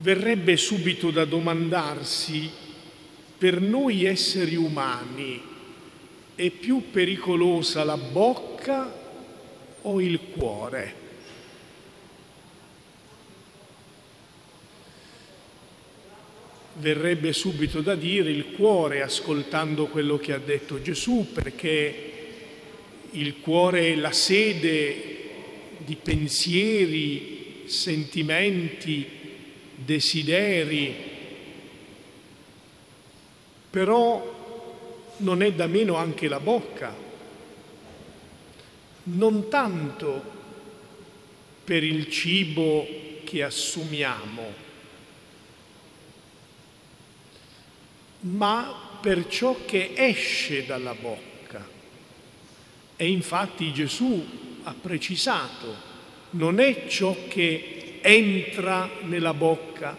Verrebbe subito da domandarsi, per noi esseri umani è più pericolosa la bocca o il cuore? Verrebbe subito da dire il cuore ascoltando quello che ha detto Gesù perché il cuore è la sede di pensieri, sentimenti, desideri, però non è da meno anche la bocca, non tanto per il cibo che assumiamo, ma per ciò che esce dalla bocca. E infatti Gesù ha precisato, non è ciò che entra nella bocca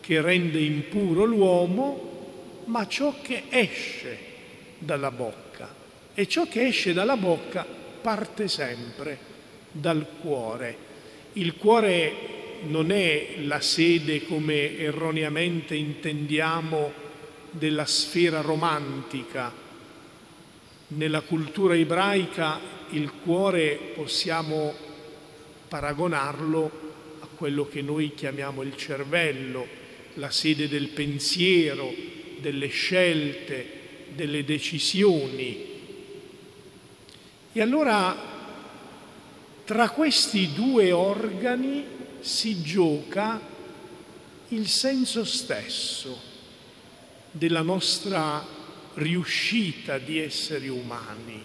che rende impuro l'uomo, ma ciò che esce dalla bocca. E ciò che esce dalla bocca parte sempre dal cuore. Il cuore non è la sede, come erroneamente intendiamo, della sfera romantica. Nella cultura ebraica il cuore possiamo paragonarlo quello che noi chiamiamo il cervello, la sede del pensiero, delle scelte, delle decisioni. E allora tra questi due organi si gioca il senso stesso della nostra riuscita di esseri umani.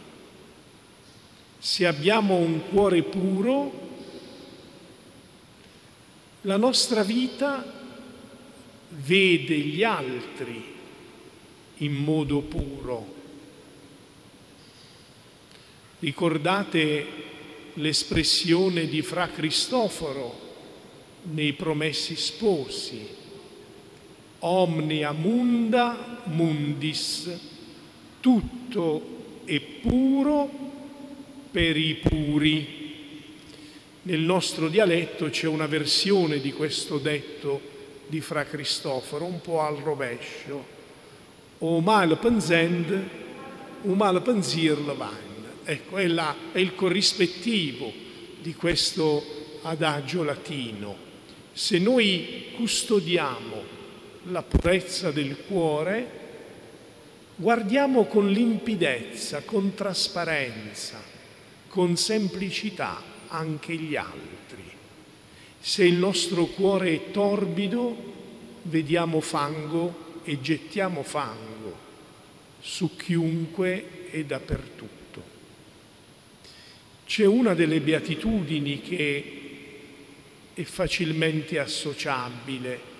Se abbiamo un cuore puro, la nostra vita vede gli altri in modo puro. Ricordate l'espressione di Fra Cristoforo nei Promessi Sposi, omnia munda mundis, tutto è puro per i puri. Nel nostro dialetto c'è una versione di questo detto di Fra Cristoforo, un po' al rovescio. O male pensend, o male pensier levand. Ecco, è, la, è il corrispettivo di questo adagio latino. Se noi custodiamo la purezza del cuore, guardiamo con limpidezza, con trasparenza, con semplicità anche gli altri. Se il nostro cuore è torbido, vediamo fango e gettiamo fango su chiunque e dappertutto. C'è una delle beatitudini che è facilmente associabile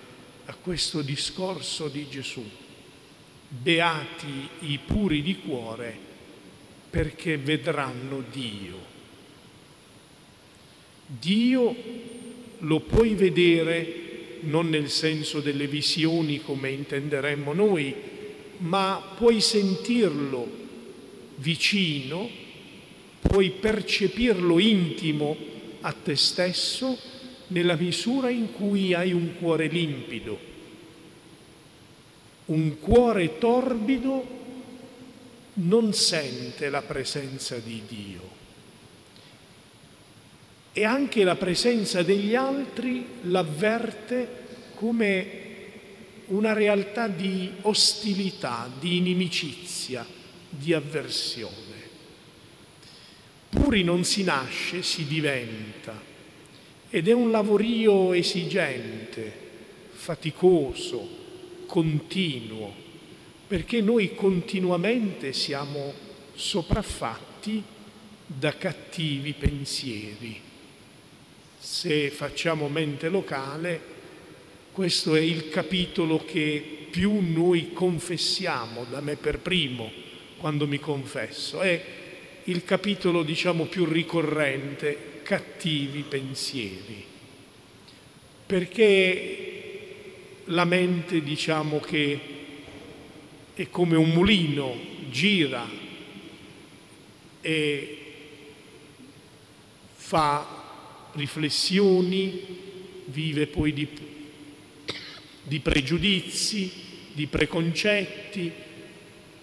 a questo discorso di Gesù. Beati i puri di cuore perché vedranno Dio. Dio lo puoi vedere non nel senso delle visioni come intenderemmo noi, ma puoi sentirlo vicino, puoi percepirlo intimo a te stesso nella misura in cui hai un cuore limpido. Un cuore torbido non sente la presenza di Dio e anche la presenza degli altri l'avverte come una realtà di ostilità, di inimicizia, di avversione. Puri non si nasce, si diventa ed è un lavorio esigente, faticoso, continuo, perché noi continuamente siamo sopraffatti da cattivi pensieri se facciamo mente locale, questo è il capitolo che più noi confessiamo, da me per primo, quando mi confesso. È il capitolo, diciamo, più ricorrente, cattivi pensieri. Perché la mente, diciamo che è come un mulino, gira e fa riflessioni, vive poi di di pregiudizi, di preconcetti,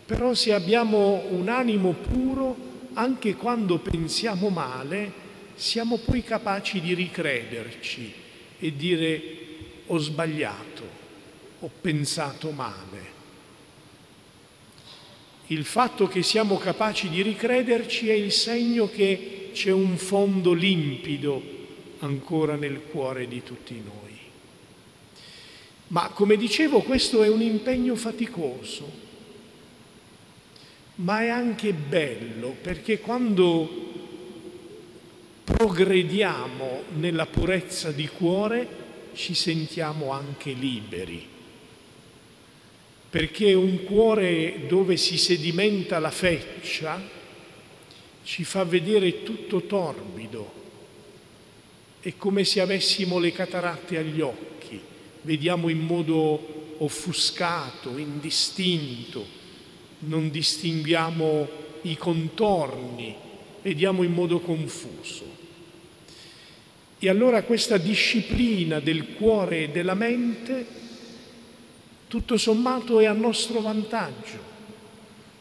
però se abbiamo un animo puro, anche quando pensiamo male, siamo poi capaci di ricrederci e dire ho sbagliato, ho pensato male. Il fatto che siamo capaci di ricrederci è il segno che c'è un fondo limpido ancora nel cuore di tutti noi. Ma come dicevo, questo è un impegno faticoso, ma è anche bello perché quando progrediamo nella purezza di cuore ci sentiamo anche liberi perché un cuore dove si sedimenta la feccia ci fa vedere tutto torbido, è come se avessimo le cataratte agli occhi, vediamo in modo offuscato, indistinto, non distinguiamo i contorni, vediamo in modo confuso. E allora questa disciplina del cuore e della mente tutto sommato è a nostro vantaggio.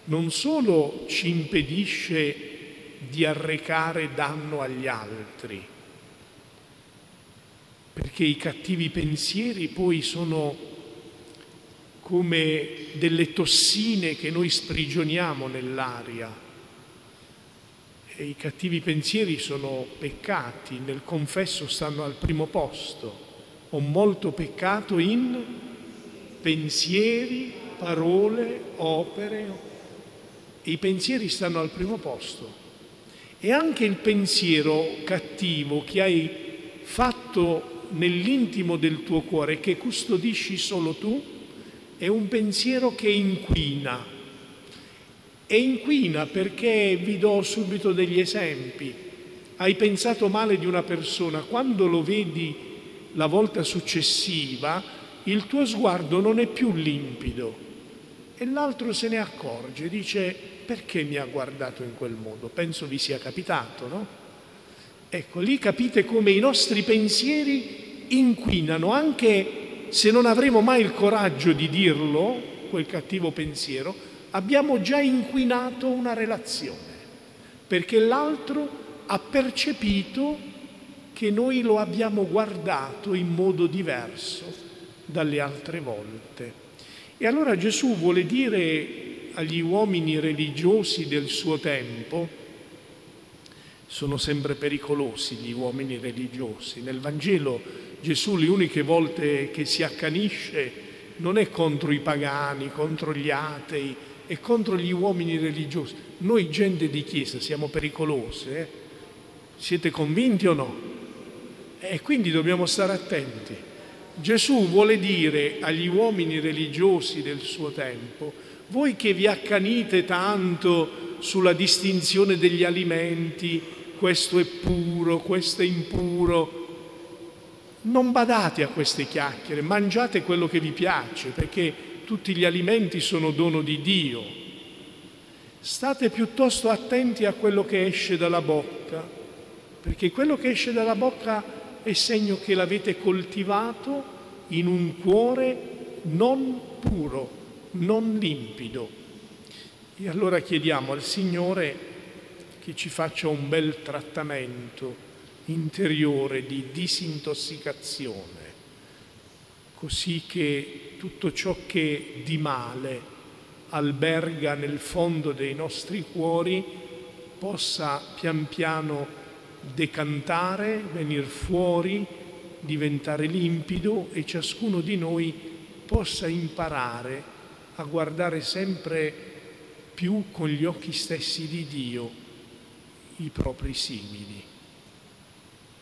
Non solo ci impedisce di arrecare danno agli altri, perché i cattivi pensieri poi sono come delle tossine che noi sprigioniamo nell'aria. E i cattivi pensieri sono peccati, nel confesso stanno al primo posto. Ho molto peccato in pensieri, parole, opere. I pensieri stanno al primo posto. E anche il pensiero cattivo che hai fatto nell'intimo del tuo cuore, che custodisci solo tu, è un pensiero che inquina. E inquina perché vi do subito degli esempi. Hai pensato male di una persona, quando lo vedi la volta successiva, il tuo sguardo non è più limpido e l'altro se ne accorge, dice perché mi ha guardato in quel modo? Penso vi sia capitato, no? Ecco, lì capite come i nostri pensieri inquinano, anche se non avremo mai il coraggio di dirlo, quel cattivo pensiero, abbiamo già inquinato una relazione, perché l'altro ha percepito che noi lo abbiamo guardato in modo diverso dalle altre volte. E allora Gesù vuole dire agli uomini religiosi del suo tempo, sono sempre pericolosi gli uomini religiosi, nel Vangelo Gesù le uniche volte che si accanisce non è contro i pagani, contro gli atei, è contro gli uomini religiosi. Noi gente di chiesa siamo pericolosi, eh? siete convinti o no? E quindi dobbiamo stare attenti. Gesù vuole dire agli uomini religiosi del suo tempo, voi che vi accanite tanto sulla distinzione degli alimenti, questo è puro, questo è impuro, non badate a queste chiacchiere, mangiate quello che vi piace, perché tutti gli alimenti sono dono di Dio. State piuttosto attenti a quello che esce dalla bocca, perché quello che esce dalla bocca è segno che l'avete coltivato in un cuore non puro, non limpido. E allora chiediamo al Signore che ci faccia un bel trattamento interiore di disintossicazione, così che tutto ciò che di male alberga nel fondo dei nostri cuori possa pian piano decantare, venire fuori, diventare limpido e ciascuno di noi possa imparare a guardare sempre più con gli occhi stessi di Dio i propri simili.